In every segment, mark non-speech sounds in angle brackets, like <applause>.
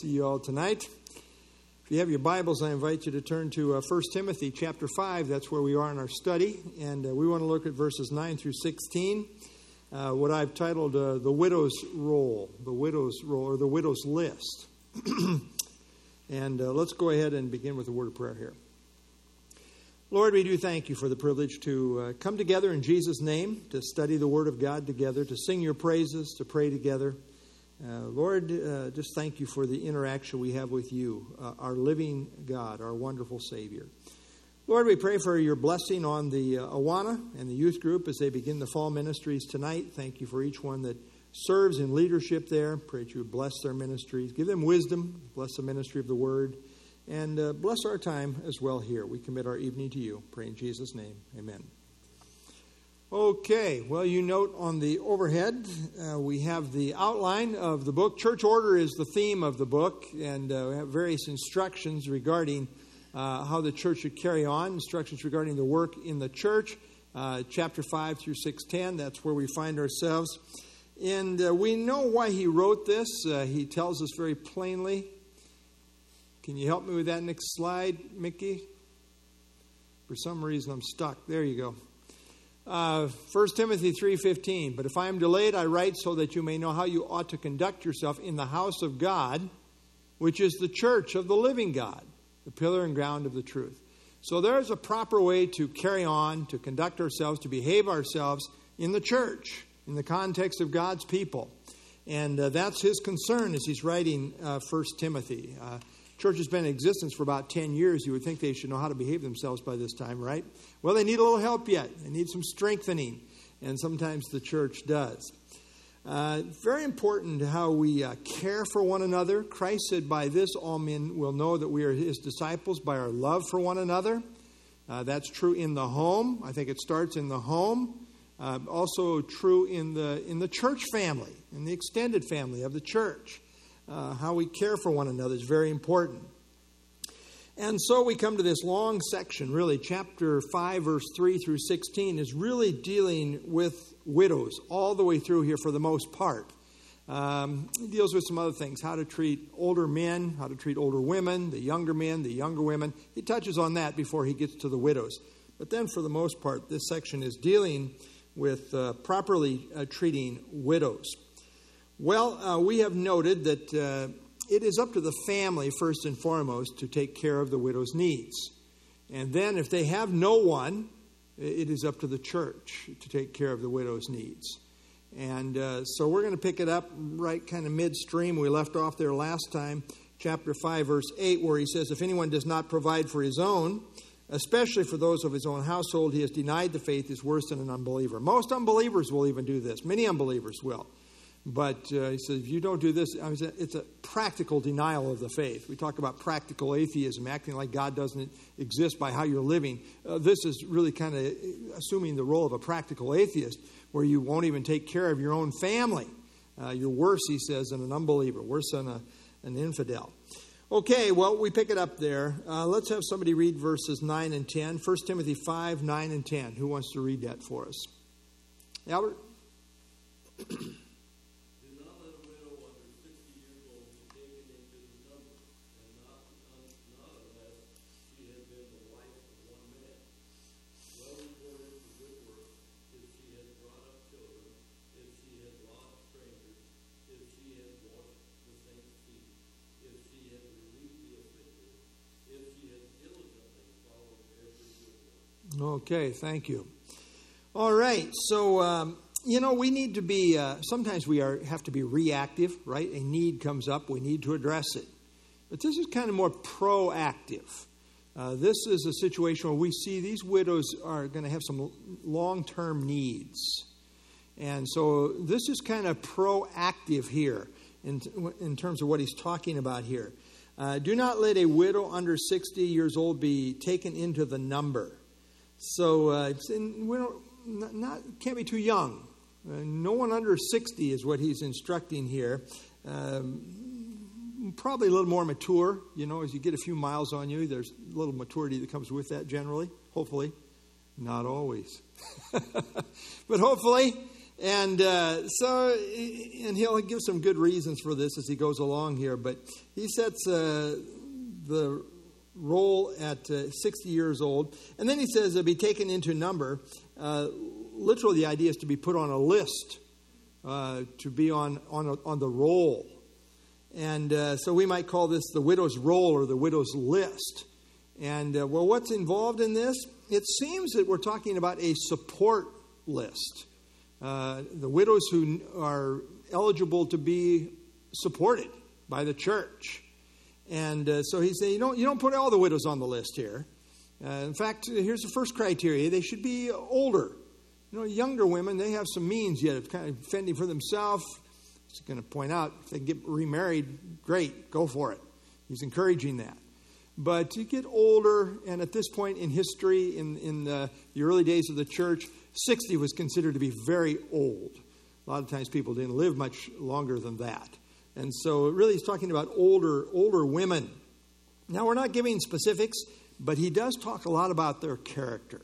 see you all tonight. If you have your Bibles, I invite you to turn to uh, 1 Timothy chapter 5. That's where we are in our study. And uh, we want to look at verses 9 through 16, uh, what I've titled uh, The Widow's Roll, the Widow's Roll, or the Widow's List. <clears throat> and uh, let's go ahead and begin with a word of prayer here. Lord, we do thank you for the privilege to uh, come together in Jesus' name, to study the Word of God together, to sing your praises, to pray together. Uh, Lord, uh, just thank you for the interaction we have with you, uh, our living God, our wonderful Savior. Lord, we pray for your blessing on the uh, Awana and the youth group as they begin the fall ministries tonight. Thank you for each one that serves in leadership there. Pray that you bless their ministries, give them wisdom, bless the ministry of the Word, and uh, bless our time as well here. We commit our evening to you. Pray in Jesus' name. Amen. Okay, well, you note on the overhead, uh, we have the outline of the book. Church order is the theme of the book, and uh, we have various instructions regarding uh, how the church should carry on, instructions regarding the work in the church, uh, chapter 5 through 610. That's where we find ourselves. And uh, we know why he wrote this. Uh, he tells us very plainly. Can you help me with that next slide, Mickey? For some reason, I'm stuck. There you go. Uh, 1 Timothy 3:15 But if I am delayed I write so that you may know how you ought to conduct yourself in the house of God which is the church of the living God the pillar and ground of the truth. So there's a proper way to carry on to conduct ourselves to behave ourselves in the church in the context of God's people. And uh, that's his concern as he's writing uh, 1 Timothy. Uh, church has been in existence for about 10 years. You would think they should know how to behave themselves by this time, right? Well, they need a little help yet. They need some strengthening, and sometimes the church does. Uh, very important how we uh, care for one another. Christ said, By this all men will know that we are his disciples, by our love for one another. Uh, that's true in the home. I think it starts in the home. Uh, also true in the, in the church family, in the extended family of the church uh, how we care for one another is very important. And so we come to this long section, really, chapter 5, verse 3 through 16, is really dealing with widows all the way through here for the most part. Um, deals with some other things how to treat older men, how to treat older women, the younger men, the younger women. He touches on that before he gets to the widows. But then, for the most part, this section is dealing with uh, properly uh, treating widows. Well, uh, we have noted that uh, it is up to the family, first and foremost, to take care of the widow's needs. And then, if they have no one, it is up to the church to take care of the widow's needs. And uh, so we're going to pick it up right kind of midstream. We left off there last time, chapter 5, verse 8, where he says, If anyone does not provide for his own, especially for those of his own household, he has denied the faith, is worse than an unbeliever. Most unbelievers will even do this, many unbelievers will. But uh, he says, if you don't do this, I mean, it's a practical denial of the faith. We talk about practical atheism, acting like God doesn't exist by how you're living. Uh, this is really kind of assuming the role of a practical atheist, where you won't even take care of your own family. Uh, you're worse, he says, than an unbeliever, worse than a, an infidel. Okay, well, we pick it up there. Uh, let's have somebody read verses 9 and 10. 1 Timothy 5, 9, and 10. Who wants to read that for us? Albert? Okay, thank you. All right, so um, you know we need to be. Uh, sometimes we are have to be reactive, right? A need comes up, we need to address it. But this is kind of more proactive. Uh, this is a situation where we see these widows are going to have some long term needs. And so this is kind of proactive here in, in terms of what he's talking about here. Uh, do not let a widow under 60 years old be taken into the number. So uh, we don't, not, not, can't be too young. Uh, no one under 60 is what he's instructing here. Um, probably a little more mature. You know, as you get a few miles on you, there's a little maturity that comes with that generally, hopefully. Not always. <laughs> but hopefully, And uh, so, and he'll give some good reasons for this as he goes along here, but he sets uh, the role at uh, 60 years old. And then he says to be taken into number. Uh, literally, the idea is to be put on a list, uh, to be on, on, a, on the roll. And uh, so we might call this the widow's roll or the widow's list. And well, what's involved in this? It seems that we're talking about a support list. Uh, the widows who are eligible to be supported by the church. And uh, so he's saying, you don't, you don't put all the widows on the list here. Uh, in fact, here's the first criteria they should be older. You know, younger women, they have some means yet of kind of fending for themselves. He's going to point out if they get remarried, great, go for it. He's encouraging that. But to get older, and at this point in history, in, in the, the early days of the church, 60 was considered to be very old. A lot of times people didn't live much longer than that. And so really he's talking about older older women. Now we're not giving specifics, but he does talk a lot about their character.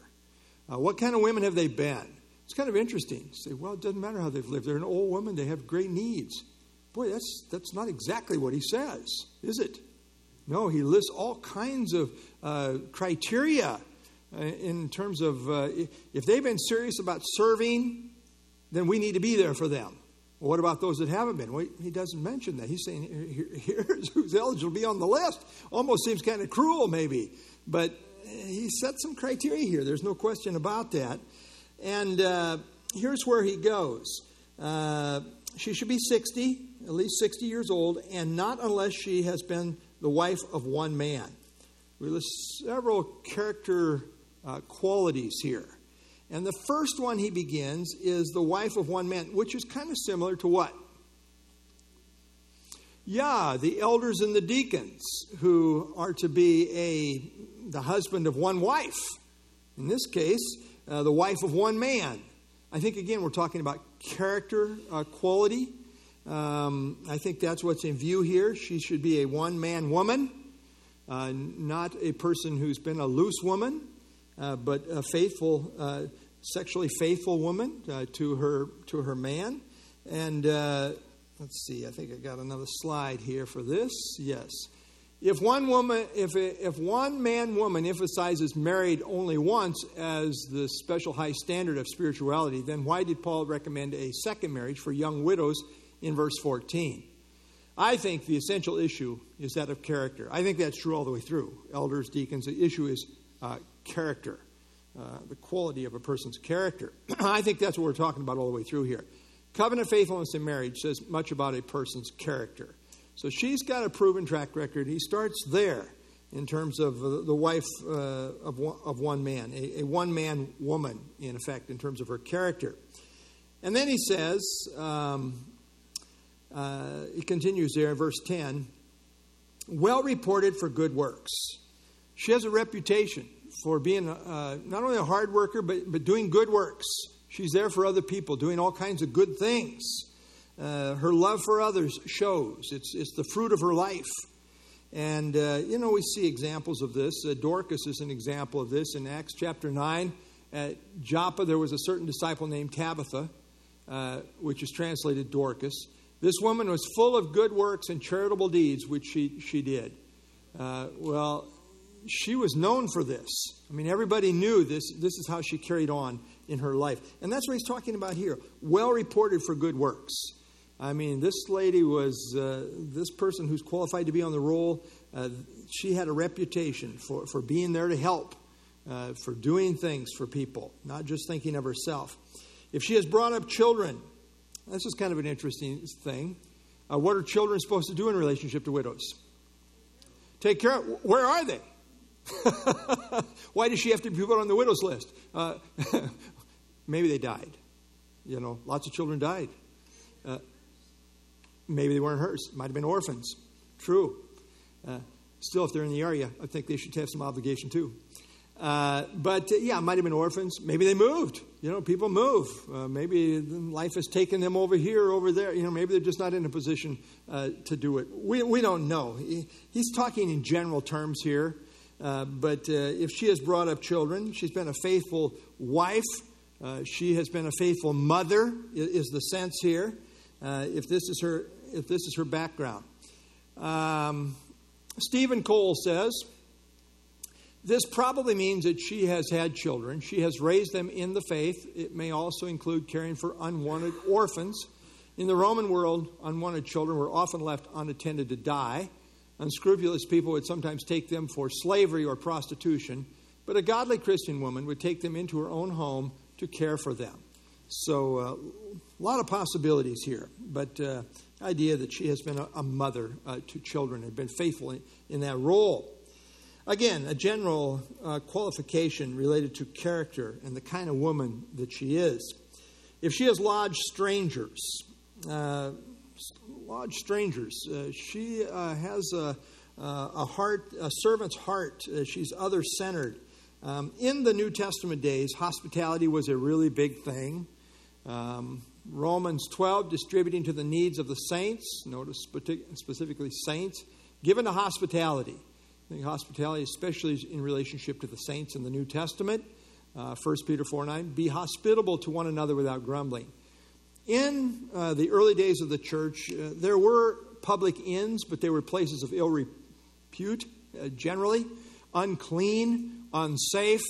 Uh, what kind of women have they been? It's kind of interesting. You say, well, it doesn't matter how they've lived. They're an old woman. They have great needs. Boy, that's that's not exactly what he says, is it? No, he lists all kinds of uh, criteria uh, in terms of uh, if they've been serious about serving, then we need to be there for them. What about those that haven't been? Well, he doesn't mention that. He's saying here's who's eligible to be on the list. Almost seems kind of cruel, maybe. But he set some criteria here. There's no question about that. And uh, here's where he goes. Uh, she should be 60, at least 60 years old, and not unless she has been the wife of one man. We list several character uh, qualities here. And the first one he begins is the wife of one man, which is kind of similar to what? Yeah, the elders and the deacons who are to be a the husband of one wife. In this case, uh, the wife of one man. I think again we're talking about character uh, quality. Um, I think that's what's in view here. She should be a one man woman, uh, not a person who's been a loose woman but a faithful, uh, sexually faithful woman uh, to her to her man. And uh, let's see, I think I got another slide here for this. Yes, if one woman, if if one man woman emphasizes married only once as the special high standard of spirituality, then why did Paul recommend a second marriage for young widows in verse 14? I think the essential issue is that of character. I think that's true all the way through. Elders, deacons, the issue is uh, character, uh, the quality of a person's character. <clears throat> I think that's what we're talking about all the way through here. Covenant faithfulness in marriage says much about a person's character. So she's got a proven track record. He starts there in terms of uh, the wife uh, of, one, of one man, a, a one man woman, in effect, in terms of her character. And then he says, um, uh, he continues there in verse 10 well reported for good works. She has a reputation for being uh, not only a hard worker, but, but doing good works. She's there for other people, doing all kinds of good things. Uh, her love for others shows, it's, it's the fruit of her life. And, uh, you know, we see examples of this. Uh, Dorcas is an example of this. In Acts chapter 9, at Joppa, there was a certain disciple named Tabitha, uh, which is translated Dorcas. This woman was full of good works and charitable deeds, which she, she did. Uh, well, she was known for this. I mean, everybody knew this. This is how she carried on in her life. And that's what he's talking about here. Well reported for good works. I mean, this lady was, uh, this person who's qualified to be on the roll, uh, she had a reputation for, for being there to help, uh, for doing things for people, not just thinking of herself. If she has brought up children, this is kind of an interesting thing. Uh, what are children supposed to do in relationship to widows? Take care of, where are they? <laughs> Why does she have to be put on the widow's list? Uh, <laughs> maybe they died. You know, lots of children died. Uh, maybe they weren't hers. Might have been orphans. True. Uh, still, if they're in the area, I think they should have some obligation too. Uh, but uh, yeah, might have been orphans. Maybe they moved. You know, people move. Uh, maybe life has taken them over here, over there. You know, maybe they're just not in a position to do it. We, we don't know. He, he's talking in general terms here. Uh, but uh, if she has brought up children, she's been a faithful wife, Uh, she has been a faithful mother, is the sense here. Uh, if this is her, if this is her background, um, Steven Cole says this probably means that she has had children. She has raised them in the faith. It may also include caring for unwanted orphans. In the Roman world, unwanted children were often left unattended to die. Unscrupulous people would sometimes take them for slavery or prostitution, but a godly Christian woman would take them into her own home to care for them. So, uh, a lot of possibilities here, but uh, idea that she has been a, a mother uh, to children and been faithful in, in that role. Again, a general uh, qualification related to character and the kind of woman that she is. If she has lodged strangers, uh, lodged strangers, uh, she uh, has a, a, heart, a servant's heart. Uh, she's other centered. Um, in the New Testament days, hospitality was a really big thing. Um, Romans 12, distributing to the needs of the saints, notice specifically saints, given to hospitality. I think hospitality, especially in relationship to the saints in the New Testament. Uh, 1 Peter 4 9, be hospitable to one another without grumbling. In uh, the early days of the church, uh, there were public inns, but they were places of ill repute, uh, generally, unclean, unsafe,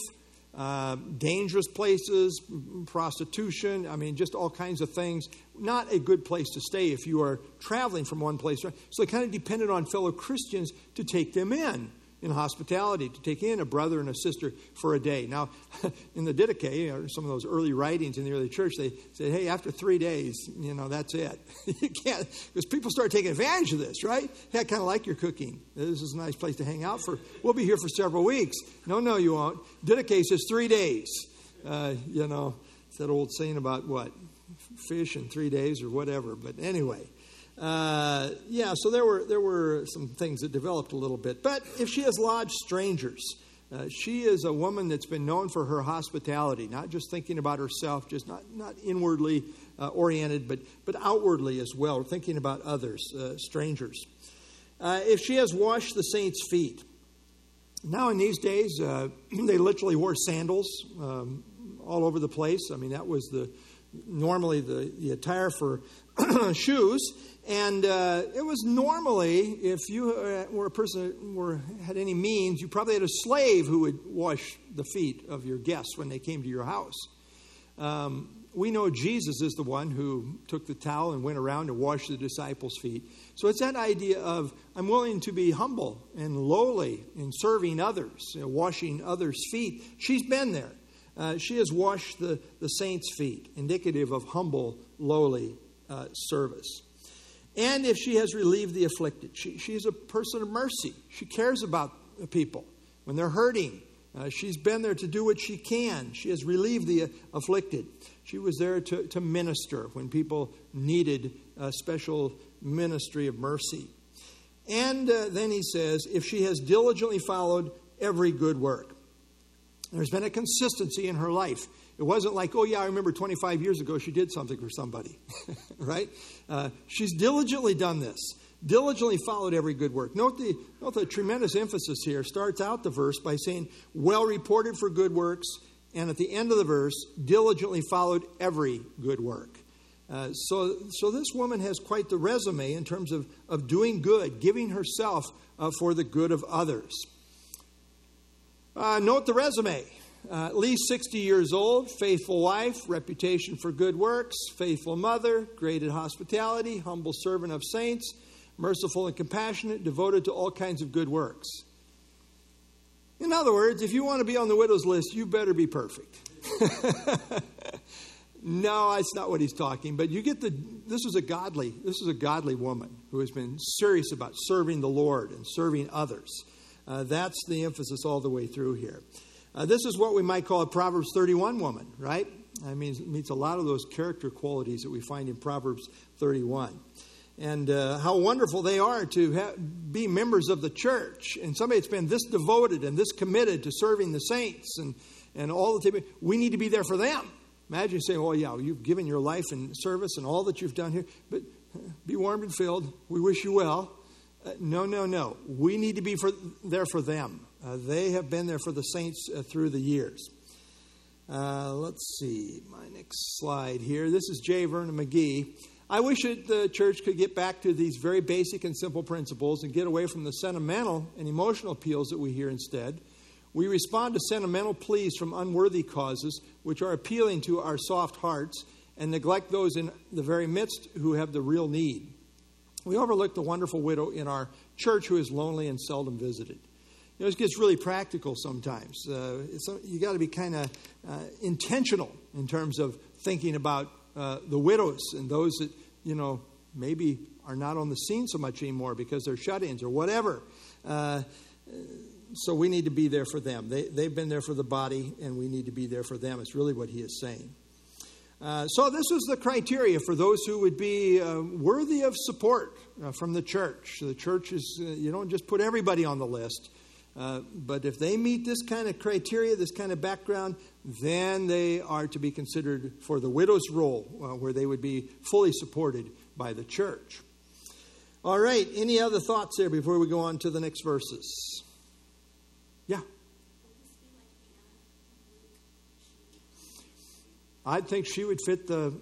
uh, dangerous places, prostitution, I mean, just all kinds of things. Not a good place to stay if you are traveling from one place. So they kind of depended on fellow Christians to take them in in hospitality to take in a brother and a sister for a day. Now, <laughs> in the Didache, or some of those early writings in the early church, they said, hey, after three days, you know, that's it. <laughs> you can't, because people start taking advantage of this, right? Hey, I kind of like your cooking. This is a nice place to hang out for. We'll be here for several weeks. No, no, you won't. Didache says three days. Uh, you know, it's that old saying about what? Fish in three days or whatever. But anyway, uh, yeah, so there were there were some things that developed a little bit. But if she has lodged strangers, uh, she is a woman that's been known for her hospitality, not just thinking about herself, just not not inwardly uh, oriented, but but outwardly as well, thinking about others, uh, strangers. Uh, if she has washed the saints' feet, now in these days <clears throat> they literally wore sandals um, all over the place. I mean that was the normally the, the attire for <clears throat> shoes and uh, it was normally, if you uh, were a person were had any means, you probably had a slave who would wash the feet of your guests when they came to your house. Um, we know Jesus is the one who took the towel and went around and washed the disciples' feet. So it's that idea of I'm willing to be humble and lowly in serving others, you know, washing others' feet. She's been there. Uh, she has washed the, the saints' feet, indicative of humble, lowly uh, service. And if she has relieved the afflicted, she, she's a person of mercy. She cares about people when they're hurting. Uh, she's been there to do what she can. She has relieved the afflicted. She was there to, to minister when people needed a special ministry of mercy. And uh, then he says, if she has diligently followed every good work, there's been a consistency in her life. It wasn't like, oh, yeah, I remember 25 years ago she did something for somebody, <laughs> right? Uh, she's diligently done this, diligently followed every good work. Note the, note the tremendous emphasis here. Starts out the verse by saying, well reported for good works, and at the end of the verse, diligently followed every good work. Uh, so, so this woman has quite the resume in terms of, of doing good, giving herself uh, for the good of others. Uh, note the resume uh, at least 60 years old, faithful wife, reputation for good works, faithful mother, great at hospitality, humble servant of saints, merciful and compassionate, devoted to all kinds of good works. In other words, if you want to be on the widow's list, you better be perfect. <laughs> no, that's not what he's talking, but you get the this is a godly, this is a godly woman who has been serious about serving the Lord and serving others. Uh, that's the emphasis all the way through here. Uh, this is what we might call a Proverbs 31 woman, right? I mean, it meets a lot of those character qualities that we find in Proverbs 31. And uh, how wonderful they are to ha- be members of the church. And somebody that's been this devoted and this committed to serving the saints and, and all the time. We need to be there for them. Imagine saying, well, yeah, you've given your life and service and all that you've done here, but uh, be warmed and filled. We wish you well. Uh, no, no, no. We need to be for, there for them. Uh, they have been there for the saints uh, through the years. Uh, let's see, my next slide here. This is J. Vernon McGee. I wish that the church could get back to these very basic and simple principles and get away from the sentimental and emotional appeals that we hear instead. We respond to sentimental pleas from unworthy causes, which are appealing to our soft hearts, and neglect those in the very midst who have the real need. We overlook the wonderful widow in our church who is lonely and seldom visited. You know, it gets really practical sometimes. Uh, you got to be kind of uh, intentional in terms of thinking about uh, the widows and those that, you know, maybe are not on the scene so much anymore because they're shut ins or whatever. Uh, so we need to be there for them. They, they've been there for the body, and we need to be there for them. It's really what he is saying. Uh, so, this was the criteria for those who would be uh, worthy of support uh, from the church. The church is, uh, you don't just put everybody on the list, uh, but if they meet this kind of criteria, this kind of background, then they are to be considered for the widow's roll, where they would be fully supported by the church. All right, any other thoughts there before we go on to the next verses? Yeah. I think she would fit the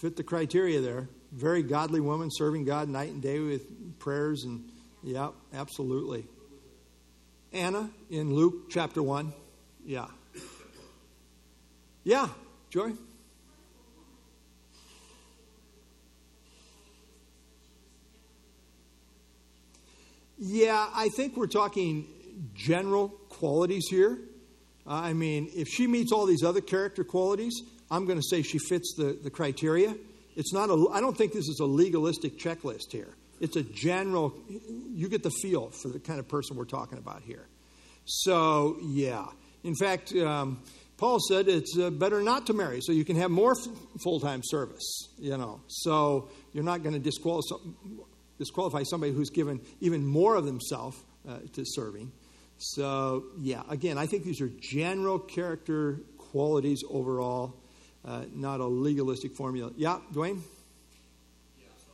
fit the criteria there. Very godly woman, serving God night and day with prayers and yeah, absolutely. Anna in Luke chapter one. Yeah. Yeah, Joy. Yeah, I think we're talking general qualities here. I mean, if she meets all these other character qualities, I'm going to say she fits the, the criteria. It's not a, I don't think this is a legalistic checklist here. It's a general, you get the feel for the kind of person we're talking about here. So, yeah. In fact, um, Paul said it's uh, better not to marry so you can have more f- full time service, you know. So you're not going to disqualify, disqualify somebody who's given even more of themselves uh, to serving. So, yeah, again, I think these are general character qualities overall, uh, not a legalistic formula. Yeah, Dwayne? Yeah, so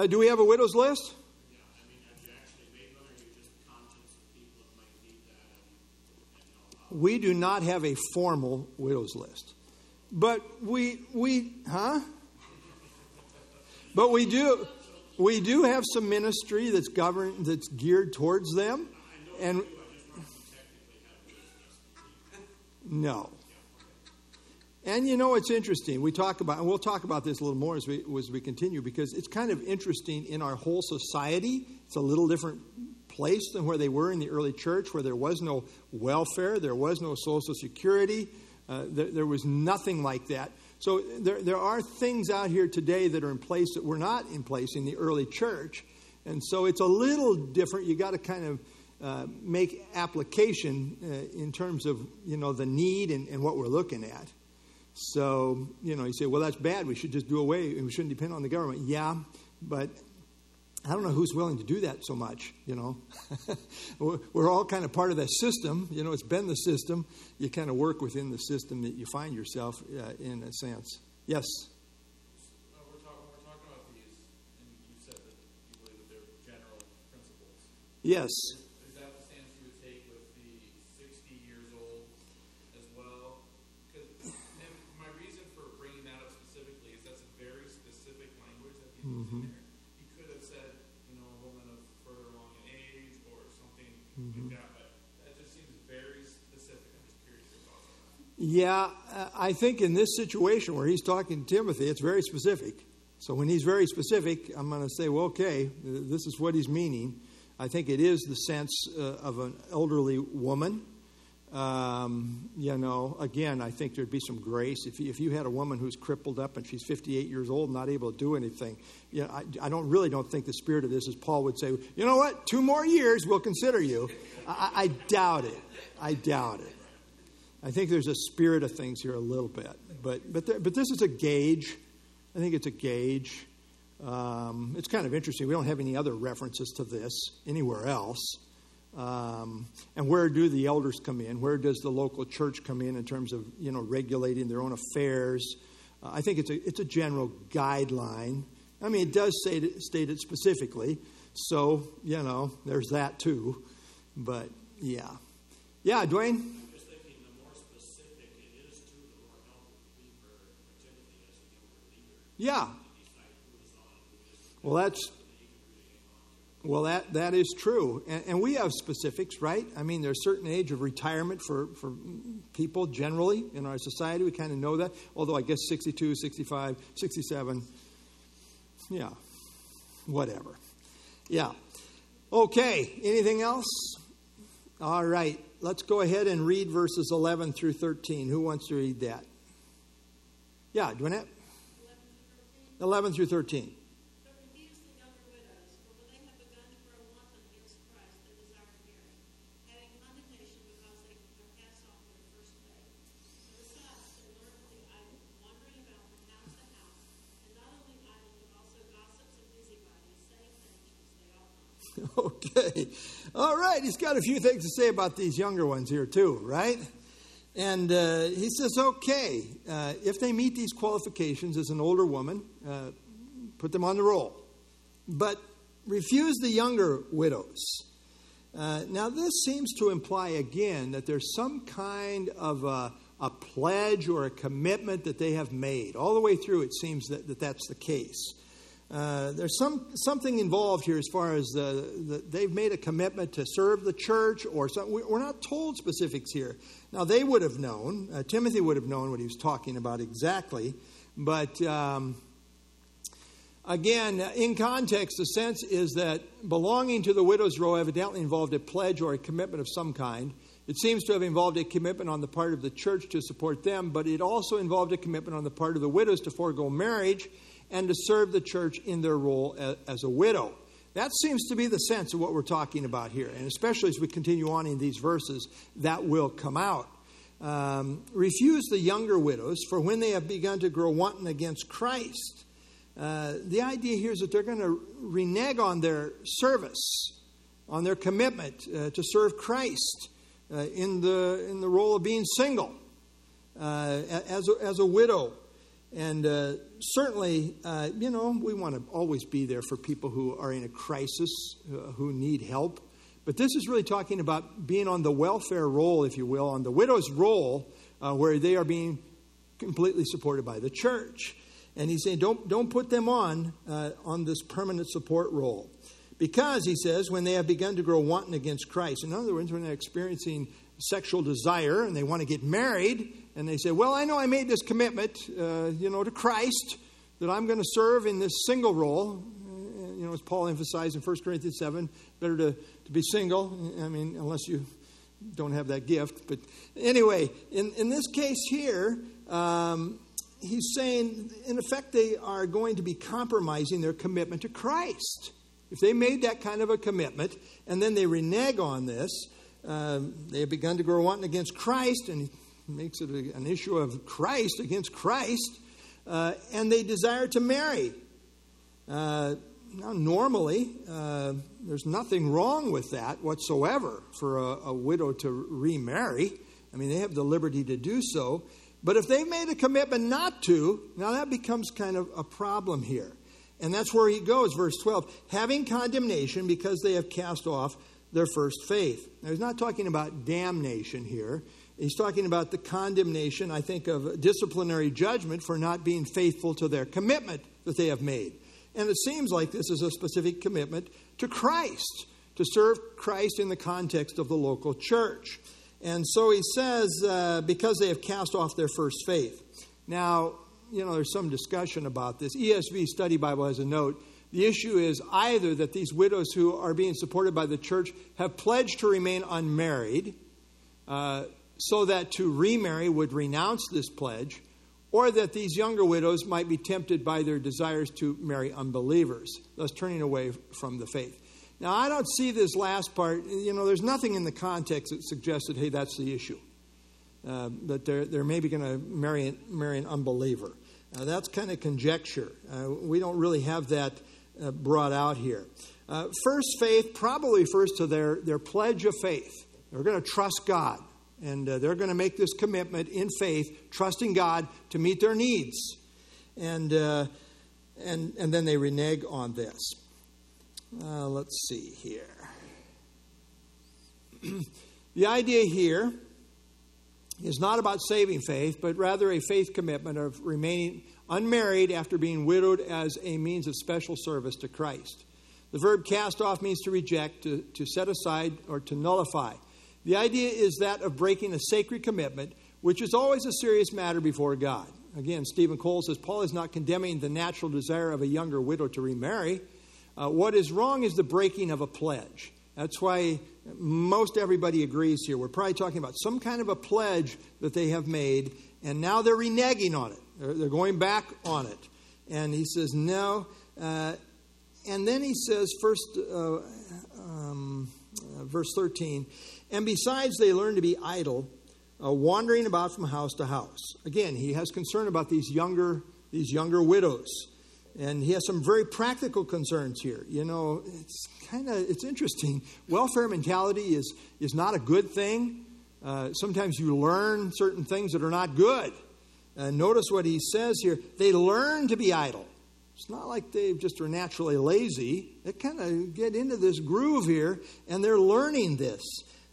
uh, do we have a widow's list? Yeah, I mean, have you actually made one, or you just conscious of people that might need that? And, and we do not have a formal widow's list. But we, we, huh? but we do we do have some ministry that's governed that's geared towards them and no and you know it's interesting we talk about and we'll talk about this a little more as we as we continue because it's kind of interesting in our whole society it's a little different place than where they were in the early church where there was no welfare there was no social security uh, there, there was nothing like that so there, there are things out here today that are in place that were not in place in the early church. And so it's a little different. You got to kind of uh, make application uh, in terms of you know the need and, and, what we're looking at. So you know you say, well, that's bad. We should just do away and we shouldn't depend on the government. Yeah, but I don't know who's willing to do that so much, you know. <laughs> We're all kind of part of that system. You know, it's been the system. You kind of work within the system that you find yourself uh, in a sense. Yes? Uh, we're, talking, we're talking about these, and you said that you believe that they're general principles. Yes. Yeah, I think in this situation where he's talking to Timothy, it's very specific. So when he's very specific, I'm going to say, well, okay, this is what he's meaning. I think it is the sense uh, of an elderly woman. Um, you know, again, I think there'd be some grace if you, if you had a woman who's crippled up and she's 58 years old, not able to do anything. You know, I, I don't really don't think the spirit of this is Paul would say, you know what, two more years, we'll consider you. I, I doubt it. I doubt it. I think there's a spirit of things here a little bit, but but there, but this is a gauge. I think it's a gauge. Um, it's kind of interesting. We don't have any other references to this anywhere else. Um, and where do the elders come in? Where does the local church come in in terms of you know regulating their own affairs? Uh, I think it's a it's a general guideline. I mean, it does say state it specifically, so you know there's that too. But yeah, yeah, Dwayne. Just thinking Yeah. Well, that's well, that, that is true. And, and, we have specifics, right? I mean, there's a certain age of retirement for, for people generally in our society. We kind of know that. Although I guess 62, 65, 67, yeah, whatever. Yeah. Okay, anything else? All right, let's go ahead and read verses 11 through 13. Who wants to read that? Yeah, Dwynette? 11 through 13. <laughs> Okay. All right. He's got a few things to say about these younger ones here, too, right? And uh, he says, okay, uh, if they meet these qualifications as an older woman, uh, put them on the roll. But refuse the younger widows. Uh, now, this seems to imply again that there's some kind of a, a, pledge or a commitment that they have made. All the way through, it seems that, that that's the case. Uh, there's some something involved here as far as the, the, they've made a commitment to serve the church or something. We're not told specifics here. Now they would have known. Uh, Timothy would have known what he was talking about exactly, but. Um, again, in context, the sense is that belonging to the widow's row evidently involved a pledge or a commitment of some kind. It seems to have involved a commitment on the part of the church to support them, but it also involved a commitment on the part of the widows to forego marriage and to serve the church in their role as a widow. That seems to be the sense of what we're talking about here. And especially as we continue on in these verses, that will come out. Um, refuse the younger widows, for when they have begun to grow wanton against Christ. Uh, the idea here is that they're going to renege on their service, on their commitment uh, to serve Christ in, the, in the roll of being single, uh, as, a, as a widow. And uh, certainly, uh, you know, we want to always be there for people who are in a crisis, uh, who need help. But this is really talking about being on the welfare roll, if you will, on the widow's roll, uh, where they are being completely supported by the church. And he's saying, don't, don't put them on, uh, on this permanent support role. Because, he says, when they have begun to grow wanton against Christ, in other words, when they're experiencing sexual desire and they want to get married, and they say, Well, I know I made this commitment, uh, you know, to Christ that I'm going to serve in this single role. Uh, you know, as Paul emphasized in 1 Corinthians 7, better to, to be single. I mean, unless you don't have that gift. But anyway, in, in this case here, um, he's saying, in effect, they are going to be compromising their commitment to Christ. If they made that kind of a commitment and then they renege on this, um, they have begun to grow wanton against Christ, and makes it an issue of Christ against Christ, uh, and they desire to marry. Uh, now, normally, uh, there's nothing wrong with that whatsoever for a, a, widow to remarry. I mean, they have the liberty to do so. But if they've made a commitment not to, now that becomes kind of a problem here. And that's where he goes, verse 12. Having condemnation because they have cast off their first faith. Now, he's not talking about damnation here. He's talking about the condemnation, I think, of disciplinary judgment for not being faithful to their commitment that they have made. And it seems like this is a specific commitment to Christ, to serve Christ in the context of the local church. And so he says, uh, because they have cast off their first faith. Now, you know, there's some discussion about this. ESV Study Bible has a note. The issue is either that these widows who are being supported by the church have pledged to remain unmarried. Uh, so that to remarry would renounce this pledge, or that these younger widows might be tempted by their desires to marry unbelievers, thus turning away from the faith. Now, I don't see this last part. You know, there's nothing in the context that suggests that, hey, that's the issue. Uh, that they're, they're maybe going to marry, marry an unbeliever. Uh, that's kind of conjecture. Uh, we don't really have that uh, brought out here. Uh, first faith probably refers to their, their pledge of faith. They're going to trust God and uh, they're going to make this commitment in faith, trusting God to meet their needs. And, uh, and, and then they renege on this. Let's see here. <clears throat> the idea here is not about saving faith, but rather a faith commitment of remaining unmarried after being widowed as a means of special service to Christ. The verb cast off means to reject, to, to set aside, or to nullify. The idea is that of breaking a sacred commitment, which is always a serious matter before God. Again, Steven Cole says Paul is not condemning the natural desire of a younger widow to remarry. Uh, what is wrong is the breaking of a pledge. That's why most everybody agrees here. We're probably talking about some kind of a pledge that they have made, and now they're reneging on it. They're, they're going back on it. And he says, no. Uh, and then he says, first, uh, um, uh, verse 13, and besides, they learn to be idle, uh, wandering about from house to house. Again, he has concern about these younger, these younger widows. And he has some very practical concerns here. You know, it's kind of it's interesting. Welfare mentality is is not a good thing. Uh, sometimes you learn certain things that are not good. Uh, notice what he says here. They learn to be idle. It's not like they just are naturally lazy. They kind of get into this groove here, and they're learning this.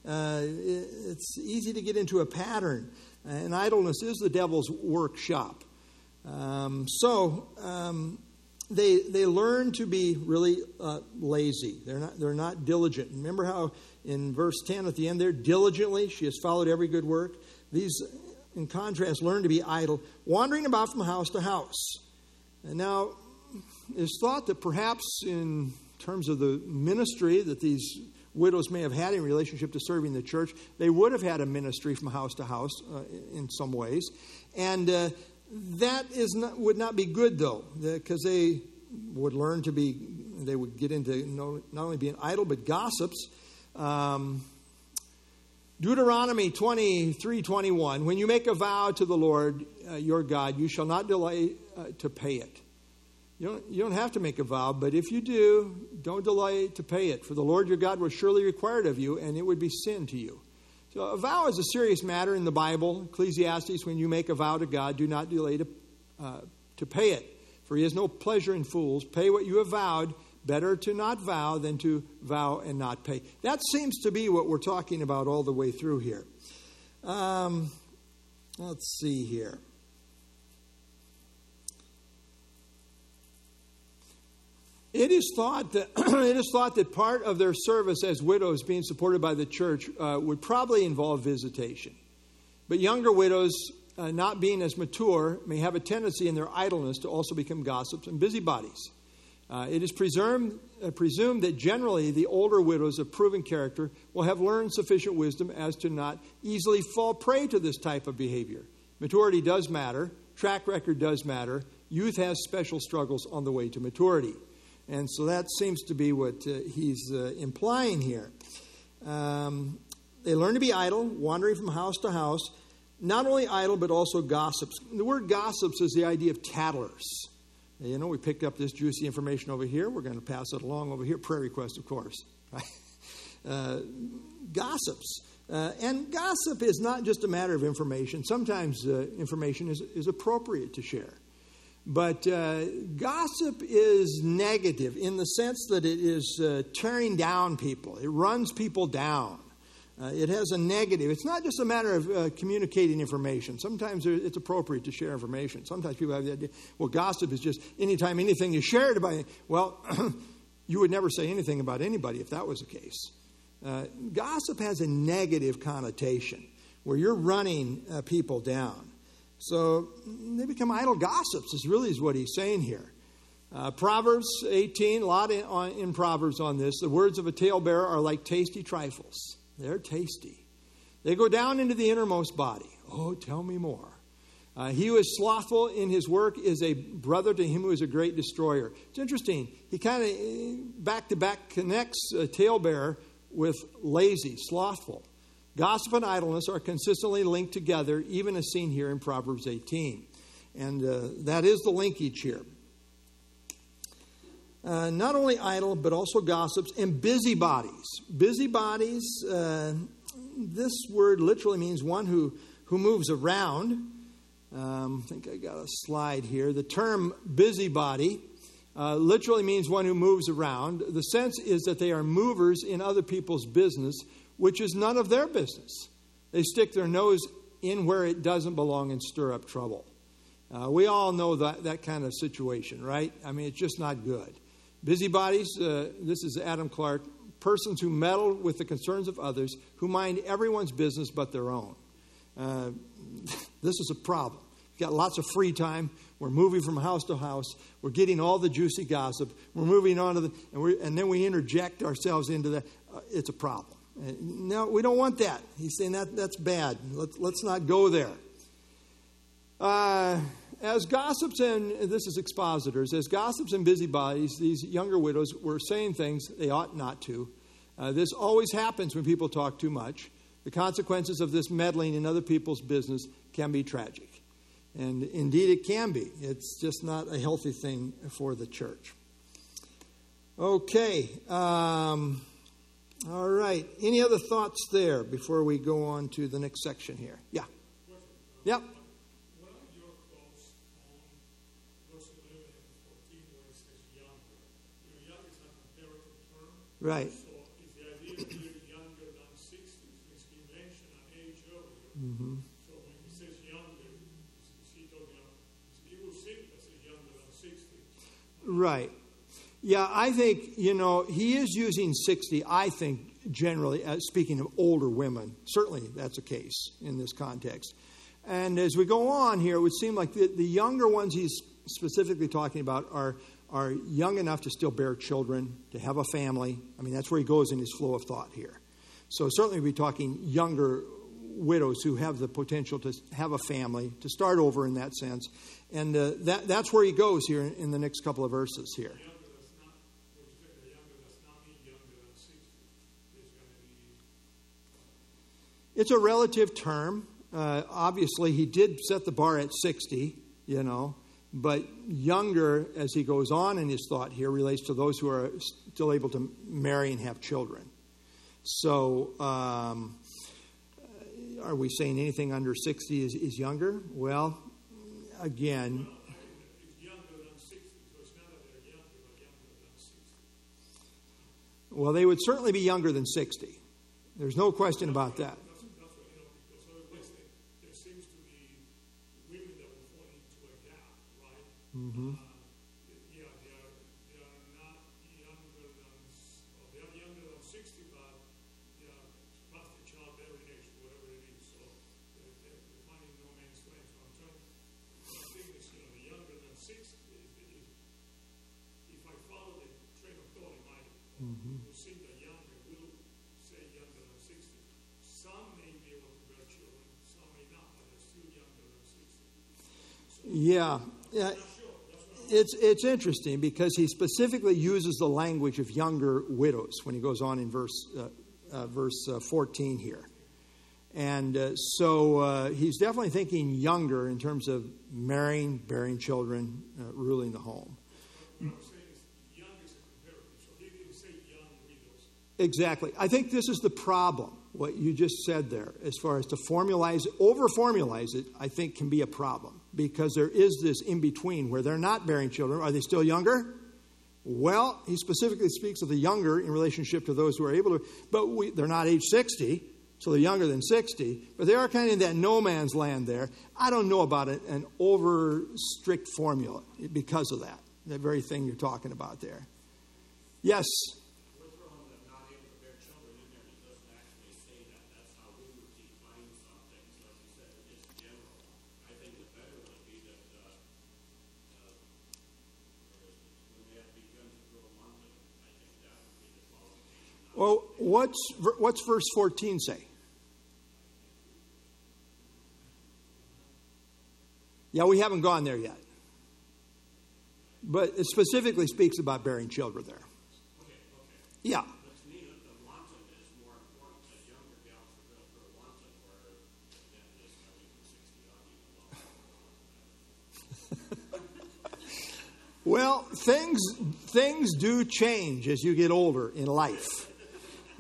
Uh, it's easy to get into a pattern, and idleness is the devil's workshop. Um, so um, they they learn to be really uh, lazy. They're not they're not diligent. Remember how in verse ten at the end there, diligently she has followed every good work. These, in contrast, learn to be idle, wandering about from house to house. And now, it's thought that perhaps in terms of the ministry that these widows may have had in relationship to serving the church, they would have had a ministry from house to house uh, in some ways, and. Uh, that is not, would not be good, though, because they would learn to be, they would get into not only being idle, but gossips. Um, Deuteronomy 23 21, when you make a vow to the Lord uh, your God, you shall not delay uh, to pay it. You don't, you don't have to make a vow, but if you do, don't delay to pay it, for the Lord your God will surely require it of you, and it would be sin to you. So, a vow is a serious matter in the Bible. Ecclesiastes, when you make a vow to God, do not delay to, uh, to pay it, for He has no pleasure in fools. Pay what you have vowed. Better to not vow than to vow and not pay. That seems to be what we're talking about all the way through here. Um, let's see here. It is thought that <clears throat> it is thought that part of their service as widows, being supported by the church, uh, would probably involve visitation. But younger widows, uh, not being as mature, may have a tendency in their idleness to also become gossips and busybodies. Uh, it is presumed, uh, presumed that generally the older widows of proven character will have learned sufficient wisdom as to not easily fall prey to this type of behavior. Maturity does matter, track record does matter. Youth has special struggles on the way to maturity. And so that seems to be what uh, he's uh, implying here. Um, they learn to be idle, wandering from house to house. Not only idle, but also gossips. The word gossips is the idea of tattlers. You know, we picked up this juicy information over here. We're going to pass it along over here. Prayer request, of course. <laughs> Uh, gossips. Uh, and gossip is not just a matter of information. Sometimes uh, information is, is appropriate to share. But uh, gossip is negative in the sense that it is uh, tearing down people, it runs people down. Uh, it has a negative. It's not just a matter of uh, communicating information. Sometimes it's appropriate to share information. Sometimes people have the idea, well, gossip is just anytime anything is shared about. Well, <clears throat> you would never say anything about anybody if that was the case. Uh, gossip has a negative connotation where you're running uh, people down. So they become idle gossips, is really is what he's saying here. Uh, Proverbs 18, a lot in, on, in Proverbs on this. The words of a talebearer are like tasty trifles. They're tasty. They go down into the innermost body. Oh, tell me more. Uh, he who is slothful in his work is a brother to him who is a great destroyer. It's interesting. He kind of back to back connects a talebearer with lazy, slothful. Gossip and idleness are consistently linked together, even as seen here in Proverbs 18. And uh, that is the linkage here. Uh, not only idle, but also gossips and busybodies. Busybodies, uh, this word literally means one who, who moves around. Um, I think I got a slide here. The term busybody uh, literally means one who moves around. The sense is that they are movers in other people's business which is none of their business. They stick their nose in where it doesn't belong and stir up trouble. Uh, we all know that, that kind of situation, right? I mean, it's just not good. Busybodies, uh, this is Adam Clarke, persons who meddle with the concerns of others, who mind everyone's business but their own. Uh, <laughs> this is a problem. We've got lots of free time. We're moving from house to house. We're getting all the juicy gossip. We're moving on to the, and, and then we interject ourselves into that. Uh, it's a problem. No, we don't want that. He's saying that that's bad. Let's, let's not go there. Uh, as gossips and this is expositors, as gossips and busybodies, these younger widows were saying things they ought not to. Uh, this always happens when people talk too much. The consequences of this meddling in other people's business can be tragic. And indeed, it can be. It's just not a healthy thing for the church. Okay. Um, all right. Any other thoughts there before we go on to the next section here? Yeah. Yep. Right. So if the idea is younger than 60, since he mentioned an age earlier, so when he says younger, is talking about, says younger than 60. Right. Yeah, I think, you know, he is using 60, I think, generally, uh, speaking of older women. Certainly that's a case in this context. And as we go on here, it would seem like the, the younger ones he's specifically talking about are are young enough to still bear children, to have a family. I mean, that's where he goes in his flow of thought here. So, certainly, we'll be talking younger widows who have the potential to have a family, to start over in that sense. And uh, that, that's where he goes here in, in the next couple of verses here. It's a relative term. Uh, obviously, he did set the bar at 60, you know. But younger, as he goes on in his thought here, relates to those who are still able to marry and have children. So, um, are we saying anything under 60 is, is younger? Well, again. Well, they would certainly be younger than 60. There's no question about that. Mm-hmm. yeah, they are, they are not younger than, they are younger than 60, but they are past the childbearing age, whatever it is. So they're, they're finding no man's land. So I'm trying, I think it's, you know, the younger than 60, if, if I follow the train of thought in my, mm-hmm. will see the younger will say younger than 60. Some may be able to bear children, some may not, but they're still younger than 60. So, yeah. It's, it's interesting because he specifically uses the language of younger widows when he goes on in verse, uh, uh, verse uh, 14 here. And uh, so uh, he's definitely thinking younger in terms of marrying, bearing children, uh, ruling the home. Exactly. I think this is the problem, what you just said there, as far as to formalize, over formalize it, I think can be a problem because there is this in between where they're not bearing children. Are they still younger? Well, he specifically speaks of the younger in relationship to those who are able to, but we, they're not age 60, so they're younger than 60, but they are kind of in that no man's land there. I don't know about it, an over strict formula because of that, that very thing you're talking about there. Yes? Well, what's, what's verse 14 say? Yeah, we haven't gone there yet. But it specifically speaks about bearing children there. Yeah. <laughs> well, things things do change as you get older in life.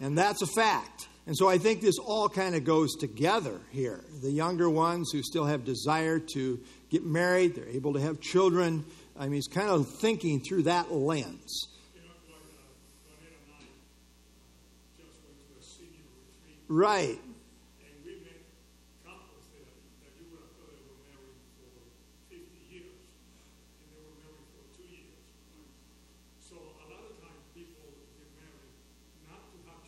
And that's a fact. And so I think this all kind of goes together here. The younger ones who still have desire to get married, they're able to have children. I mean, he's kind of thinking through that lens. Right. Right. Uh, so it is that too. You know, marriage is not just about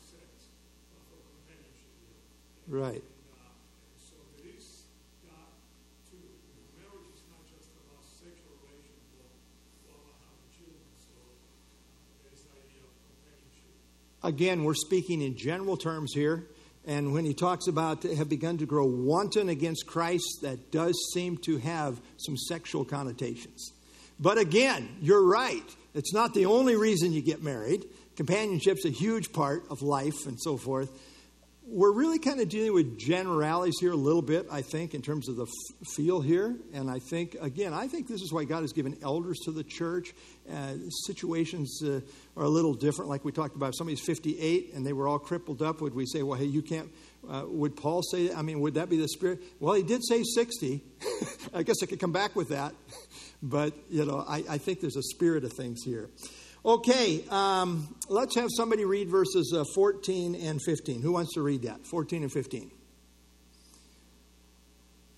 sexual relations, but but about having children. So uh, there's the idea of companionship. Again, we're speaking in general terms here. And when he talks about have begun to grow wanton against Christ, that does seem to have some sexual connotations. But again, you're right. It's not the only reason you get married. Companionship's a huge part of life and so forth. We're really kind of dealing with generalities here a little bit, I think, in terms of the f- feel here. And I think, again, I think this is why God has given elders to the church. Uh, situations uh, are a little different. Like we talked about, if somebody's 58 and they were all crippled up, would we say, well, hey, you can't? Uh, would Paul say, I mean, would that be the spirit? Well, he did say 60. <laughs> I guess I could come back with that. But, you know, I, I think there's a spirit of things here. Okay, um, let's have somebody read verses uh, 14 and 15. Who wants to read that? 14 and 15.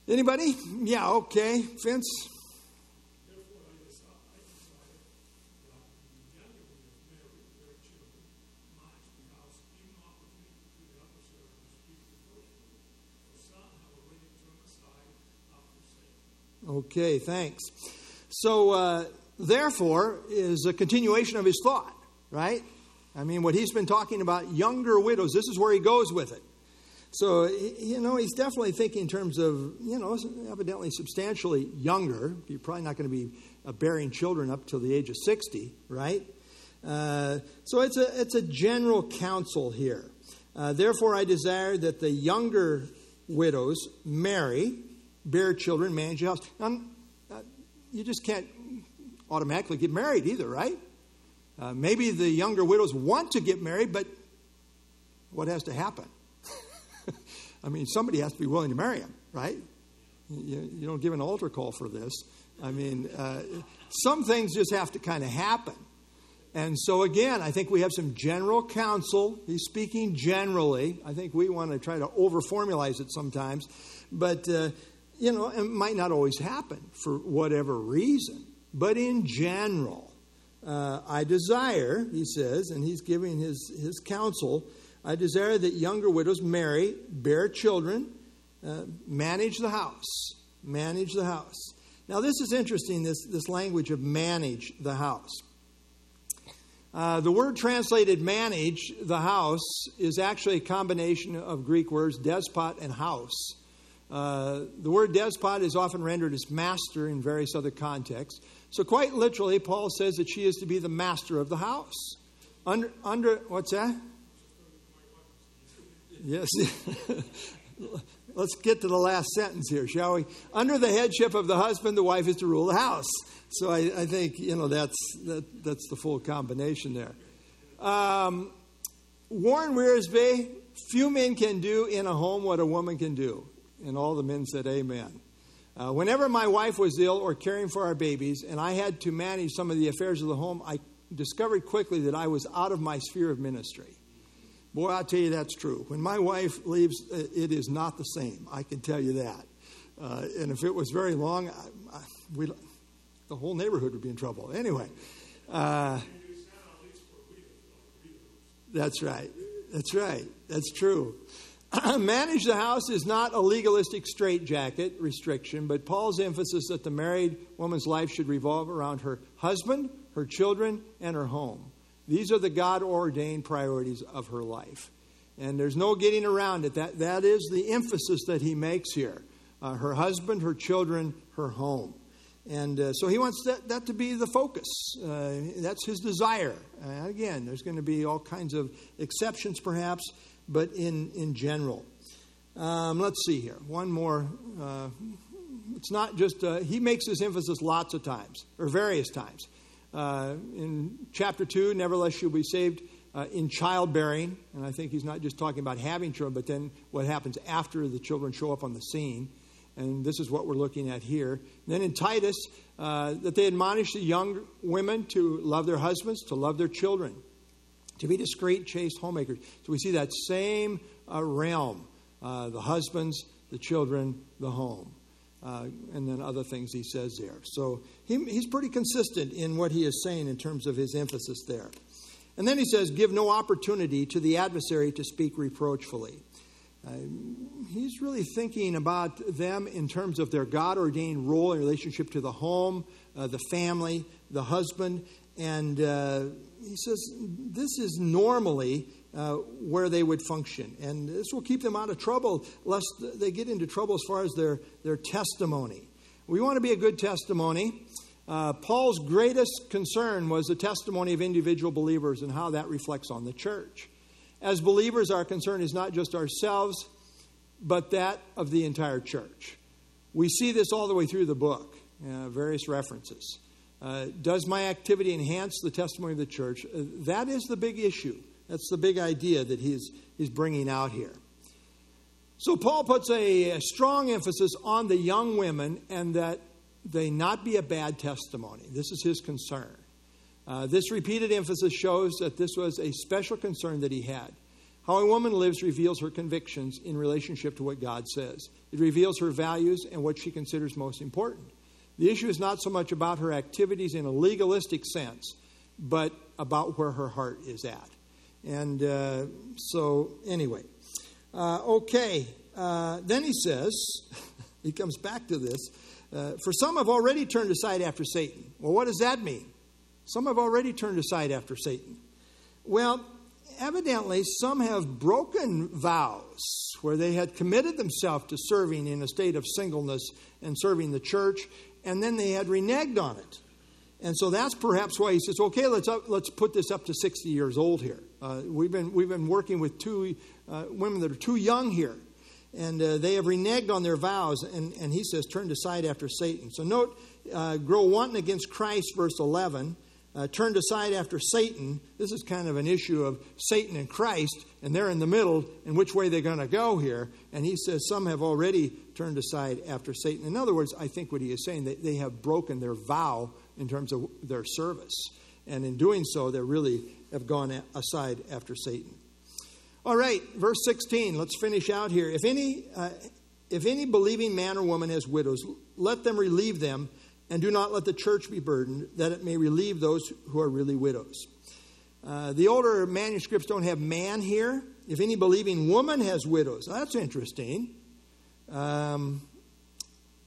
Anybody? Yeah, okay. Vince? Okay, thanks. So, uh, therefore, is a continuation of his thought, right? I mean, what he's been talking about, younger widows, this is where he goes with it. So, you know, he's definitely thinking in terms of, you know, evidently substantially younger. You're probably not going to be uh, bearing children up till the age of 60, right? Uh, so it's a, it's a general counsel here. Uh, Therefore, I desire that the younger widows marry, bear children, manage the house. Now, uh, you just can't automatically get married either, right? Uh, maybe the younger widows want to get married, but what has to happen? <laughs> I mean, somebody has to be willing to marry them, right? You, you don't give an altar call for this. I mean, uh, some things just have to kind of happen. And so, again, I think we have some general counsel. He's speaking generally. I think we want to try to overformulize it sometimes. But, uh, you know, it might not always happen for whatever reason. But in general, uh, I desire, he says, and he's giving his, his counsel, I desire that younger widows marry, bear children, uh, manage the house. Manage the house. Now, this is interesting, this, this language of manage the house. Uh, the word translated manage the house is actually a combination of Greek words despot and house. Uh, the word despot is often rendered as master in various other contexts. So, quite literally, Paul says that she is to be the master of the house. Under, under what's that? Yes. <laughs> Let's get to the last sentence here, shall we? Under the headship of the husband, the wife is to rule the house. So I, I think you know that's that, that's the full combination there. Um, Warren Wiersbe, few men can do in a home what a woman can do, and all the men said, "Amen." Uh, whenever my wife was ill or caring for our babies, and I had to manage some of the affairs of the home, I discovered quickly that I was out of my sphere of ministry. Boy, I'll tell you that's true. When my wife leaves, it is not the same. I can tell you that. Uh, and if it was very long, I, I, we, the whole neighborhood would be in trouble. Anyway, uh, that's right. That's right. That's true. <clears throat> Manage the house is not a legalistic straitjacket restriction, but Paul's emphasis that the married woman's life should revolve around her husband, her children, and her home. These are the God ordained priorities of her life. And there's no getting around it. That, that is the emphasis that he makes here uh, her husband, her children, her home. And uh, so he wants that, that to be the focus. Uh, that's his desire. Uh, again, there's going to be all kinds of exceptions, perhaps, but in, in general. Um, let's see here. One more. Uh, it's not just, uh, he makes this emphasis lots of times, or various times. Uh, in chapter 2, nevertheless, you'll be saved uh, in childbearing. And I think he's not just talking about having children, but then what happens after the children show up on the scene. And this is what we're looking at here. And then in Titus, uh, that they admonish the young women to love their husbands, to love their children, to be discreet, chaste homemakers. So we see that same uh, realm uh, the husbands, the children, the home. Uh, and then other things he says there. So he, he's pretty consistent in what he is saying in terms of his emphasis there. And then he says, Give no opportunity to the adversary to speak reproachfully. Uh, he's really thinking about them in terms of their God ordained role in relationship to the home, uh, the family, the husband. And uh, he says this is normally uh, where they would function. And this will keep them out of trouble lest they get into trouble as far as their, their testimony. We want to be a good testimony. Uh, Paul's greatest concern was the testimony of individual believers and how that reflects on the church. As believers, our concern is not just ourselves, but that of the entire church. We see this all the way through the book, uh, various references. Uh, does my activity enhance the testimony of the church? Uh, that is the big issue. That's the big idea that he's, he's bringing out here. So, Paul puts a, a strong emphasis on the young women and that they not be a bad testimony. This is his concern. Uh, this repeated emphasis shows that this was a special concern that he had. How a woman lives reveals her convictions in relationship to what God says. It reveals her values and what she considers most important. The issue is not so much about her activities in a legalistic sense, but about where her heart is at. And uh, so, anyway, uh, okay. Uh, then he says, <laughs> he comes back to this. Uh, for some have already turned aside after Satan. Well, what does that mean? Some have already turned aside after Satan. Well, evidently, some have broken vows where they had committed themselves to serving in a state of singleness and serving the church, and then they had reneged on it. And so that's perhaps why he says, okay, let's, up, let's put this up to 60 years old here. Uh, we've, been, we've been working with two uh, women that are too young here, and uh, they have reneged on their vows. And, and he says, turned aside after Satan. So note, uh, grow wanton against Christ, verse 11 uh, turned aside after Satan. This is kind of an issue of Satan and Christ, and they're in the middle, and which way they're going to go here. And he says some have already turned aside after Satan. In other words, I think what he is saying, they, they have broken their vow in terms of their service. And in doing so, they really have gone aside after Satan. All right, verse 16, let's finish out here. If any, uh, if any believing man or woman has widows, let them relieve them and do not let the church be burdened, that it may relieve those who are really widows. Uh, the older manuscripts don't have man here. If any believing woman has widows, that's interesting. Um,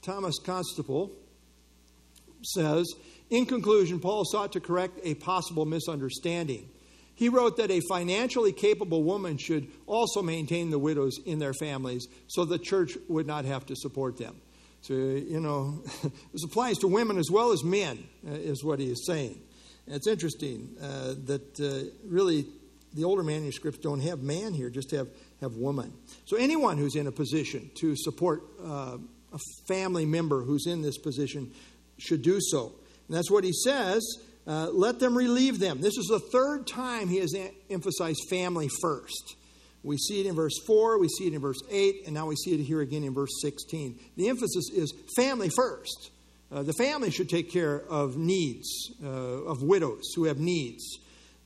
Thomas Constable says, in conclusion, Paul sought to correct a possible misunderstanding. He wrote that a financially capable woman should also maintain the widows in their families so the church would not have to support them. So, you know, <laughs> this applies to women as well as men, uh, is what he is saying. And it's interesting uh, that uh, really the older manuscripts don't have man here, just have, have woman. So, anyone who's in a position to support uh, a family member who's in this position should do so. And that's what he says. Uh, let them relieve them. This is the third time he has emphasized family first. We see it in verse 4, we see it in verse 8, and now we see it here again in verse 16. The emphasis is family first. Uh, the family should take care of needs, uh, of widows who have needs.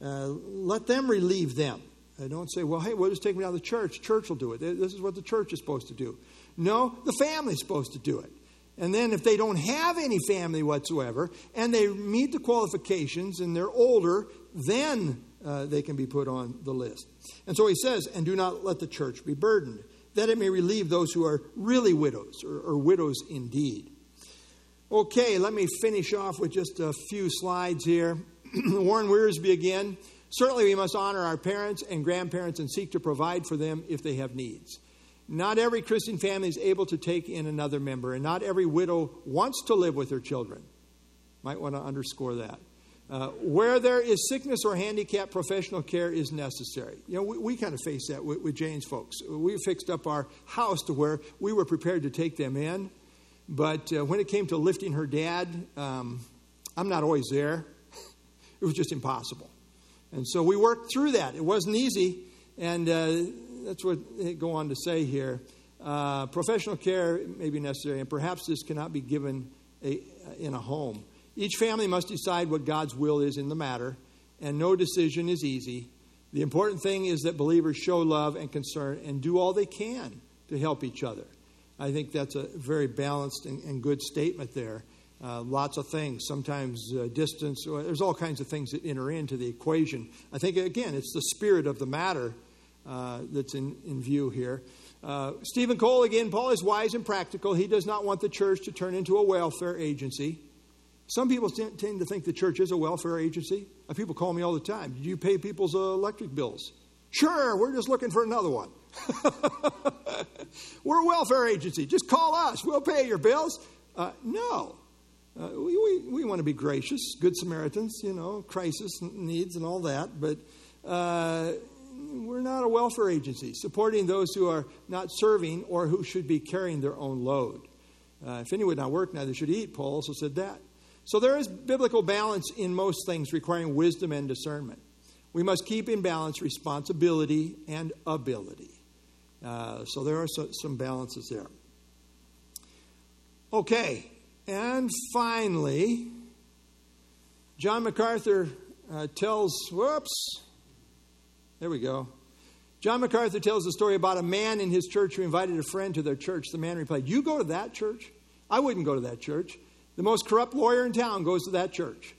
Uh, let them relieve them. I don't say, well, hey, we'll just take them down to the church. Church will do it. This is what the church is supposed to do. No, the family's supposed to do it. And then if they don't have any family whatsoever and they meet the qualifications and they're older, then uh, they can be put on the list. And so he says, and do not let the church be burdened, that it may relieve those who are really widows or, or widows indeed. Okay, let me finish off with just a few slides here. <clears throat> Warren Wiersbe again. Certainly, we must honor our parents and grandparents and seek to provide for them if they have needs. Not every Christian family is able to take in another member, and not every widow wants to live with her children. Might want to underscore that. Uh, where there is sickness or handicap, professional care is necessary. You know, we, we kind of face that with, with Jane's folks. We fixed up our house to where we were prepared to take them in, but uh, when it came to lifting her dad, um, I'm not always there. <laughs> it was just impossible. And so we worked through that. It wasn't easy, and uh, that's what they go on to say here. Uh, professional care may be necessary, and perhaps this cannot be given a, in a home. Each family must decide what God's will is in the matter, and no decision is easy. The important thing is that believers show love and concern and do all they can to help each other. I think that's a very balanced and, and good statement there. Uh, lots of things, sometimes uh, distance, there's all kinds of things that enter into the equation. I think, again, it's the spirit of the matter uh, that's in, in view here. Uh, Steven Cole, again, Paul is wise and practical. He does not want the church to turn into a welfare agency. Some people tend to think the church is a welfare agency. Uh, people call me all the time. Do you pay people's uh, electric bills? Sure, we're just looking for another one. <laughs> we're a welfare agency. Just call us. We'll pay your bills. Uh, no. Uh, we, we, we, want to be gracious, good Samaritans, you know, crisis needs and all that, but uh, we're not a welfare agency supporting those who are not serving or who should be carrying their own load. Uh, if any would not work, neither should eat. Paul also said that. So there is biblical balance in most things requiring wisdom and discernment. We must keep in balance responsibility and ability. Uh, so there are so, some balances there. Okay, and finally, John MacArthur uh, tells, whoops, there we go. John MacArthur tells the story about a man in his church who invited a friend to their church. The man replied, You go to that church? I wouldn't go to that church. The most corrupt lawyer in town goes to that church.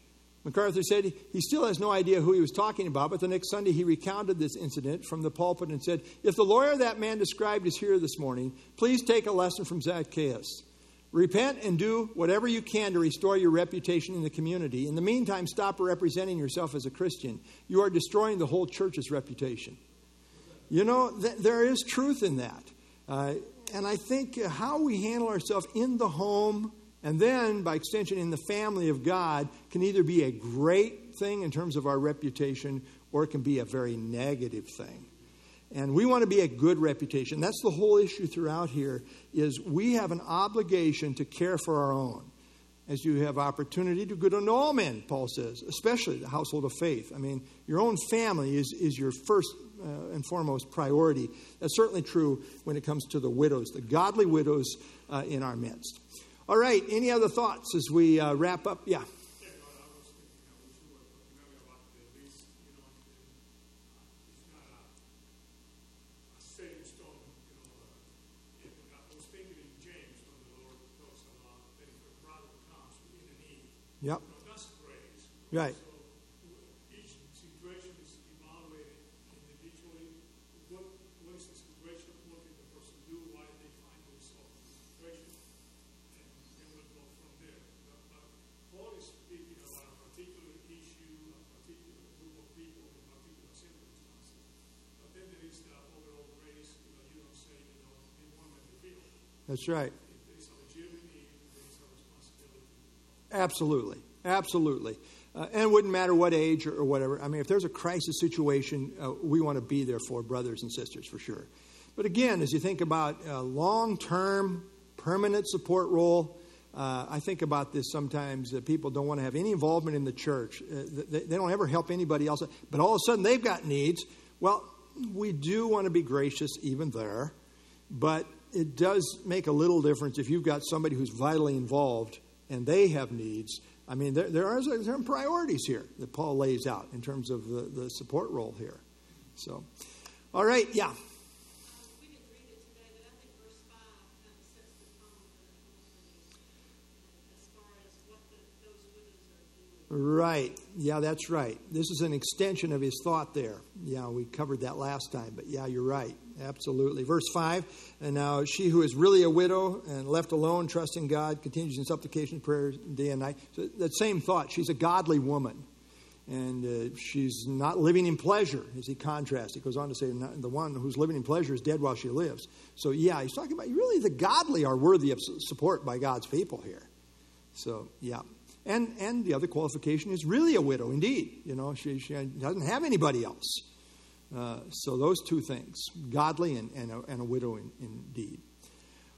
MacArthur said he still has no idea who he was talking about, but the next Sunday he recounted this incident from the pulpit and said, If the lawyer that man described is here this morning, please take a lesson from Zacchaeus. Repent and do whatever you can to restore your reputation in the community. In the meantime, stop representing yourself as a Christian. You are destroying the whole church's reputation. You know, th- there is truth in that. Uh, and I think how we handle ourselves in the home and then, by extension, in the family of God can either be a great thing in terms of our reputation or it can be a very negative thing. And we want to be a good reputation. That's the whole issue throughout here is we have an obligation to care for our own. As you have opportunity to good on all men, Paul says, especially the household of faith. I mean, your own family is, is your first uh, and foremost priority. That's certainly true when it comes to the widows, the godly widows uh, in our midst. All right, any other thoughts as we uh, wrap up? Yeah. Yep. Right. each situation is evaluated individually. What, what is the situation? What did the person do? Why did they find themselves in the situation? And then we'll go from there. But, but Paul is speaking about a particular issue, a particular group of people in particular circumstances. But then there is the overall grace, you know, you don't say, you know, they want them to feel. That's right. If there is a legitimate need, there is a right. Absolutely. Absolutely. Uh, and it wouldn't matter what age or, or, whatever. I mean, if there's a crisis situation, uh, we want to be there for brothers and sisters for sure. But again, as you think about long term, permanent support role, uh, I think about this sometimes that people don't want to have any involvement in the church. Uh, they, they don't ever help anybody else, but all of a sudden they've got needs. Well, we do want to be gracious even there, but it does make a little difference if you've got somebody who's vitally involved and they have needs. I mean, there, there are some priorities here that Paul lays out in terms of the, the support role here. So, all right, yeah. Right. Yeah, that's right. This is an extension of his thought there. Yeah, we covered that last time, but yeah, you're right. Absolutely. Verse 5 And now she who is really a widow and left alone, trusting God, continues in supplication, prayer day and night. So that same thought. She's a godly woman. And uh, she's not living in pleasure, as he contrasts. He goes on to say, the one who's living in pleasure is dead while she lives. So, yeah, he's talking about really the godly are worthy of support by God's people here. So, yeah. And, and the other qualification is really a widow, indeed. You know, she, she doesn't have anybody else. Uh, so those two things, godly and, and, a, and a widow in, indeed.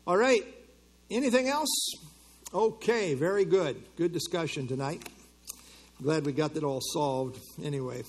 All right. Anything else? Okay, very good. Good discussion tonight. Glad we got that all solved anyway.